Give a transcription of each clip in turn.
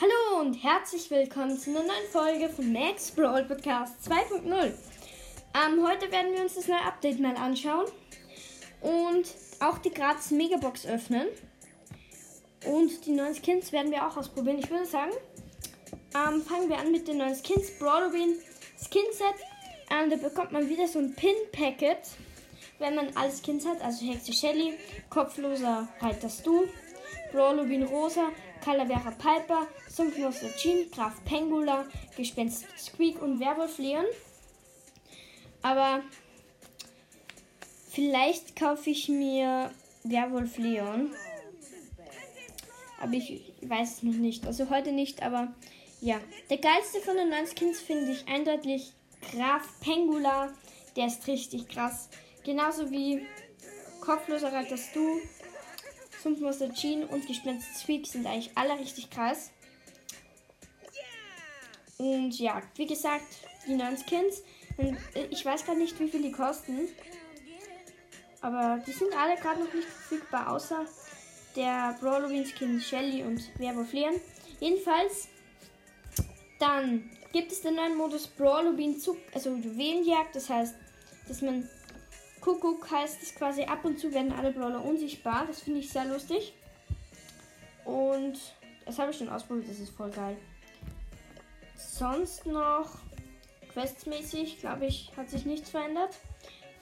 Hallo und herzlich willkommen zu einer neuen Folge von Max Brawl Podcast 2.0. Ähm, heute werden wir uns das neue Update mal anschauen und auch die gratis Megabox öffnen. Und die neuen Skins werden wir auch ausprobieren. Ich würde sagen, ähm, fangen wir an mit den neuen Skins. Brawloween Skin Set. Ähm, da bekommt man wieder so ein Pin-Packet, wenn man alle Skins hat. Also Hexe Shelly, Kopfloser Reiter Stu, Brawloween Rosa, Calavera Piper, Sumpfloser Jean, Graf Pengula, Gespenst Squeak und Werwolf Leon. Aber vielleicht kaufe ich mir Werwolf Leon. Aber ich weiß es noch nicht. Also heute nicht, aber ja. Der geilste von den neuen Skins finde ich eindeutig Graf Pengula. Der ist richtig krass. Genauso wie Kopfloser Reiter Stu, Sumpfmonster Jean und Gespenst Squeak sind eigentlich alle richtig krass. Und ja, wie gesagt, die neuen Skins. Ich weiß gar nicht, wie viel die kosten. Aber die sind alle gerade noch nicht verfügbar, außer der Brawloween Skin Shelly und Werwolf Leon. Jedenfalls, dann gibt es den neuen Modus Brawloween Zug, also Juwelenjagd. Das heißt, dass man Kuckuck heißt es quasi ab und zu werden alle Brawler unsichtbar. Das finde ich sehr lustig. Und das habe ich schon ausprobiert, das ist voll geil. Sonst noch questmäßig, glaube ich, hat sich nichts verändert.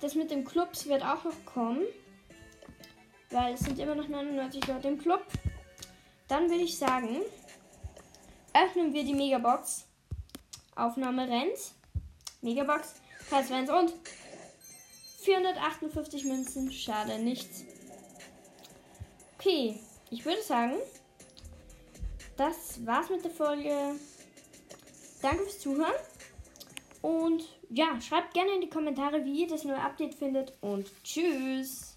Das mit den Clubs wird auch noch kommen. Weil es sind immer noch 99 Leute im Club. Dann würde ich sagen, öffnen wir die Megabox. Aufnahme rennt. Megabox, Kreis 1 und 458 Münzen. Schade, nichts. Okay, ich würde sagen, das war's mit der Folge. Danke fürs Zuhören. Und ja, schreibt gerne in die Kommentare, wie ihr das neue Update findet. Und tschüss.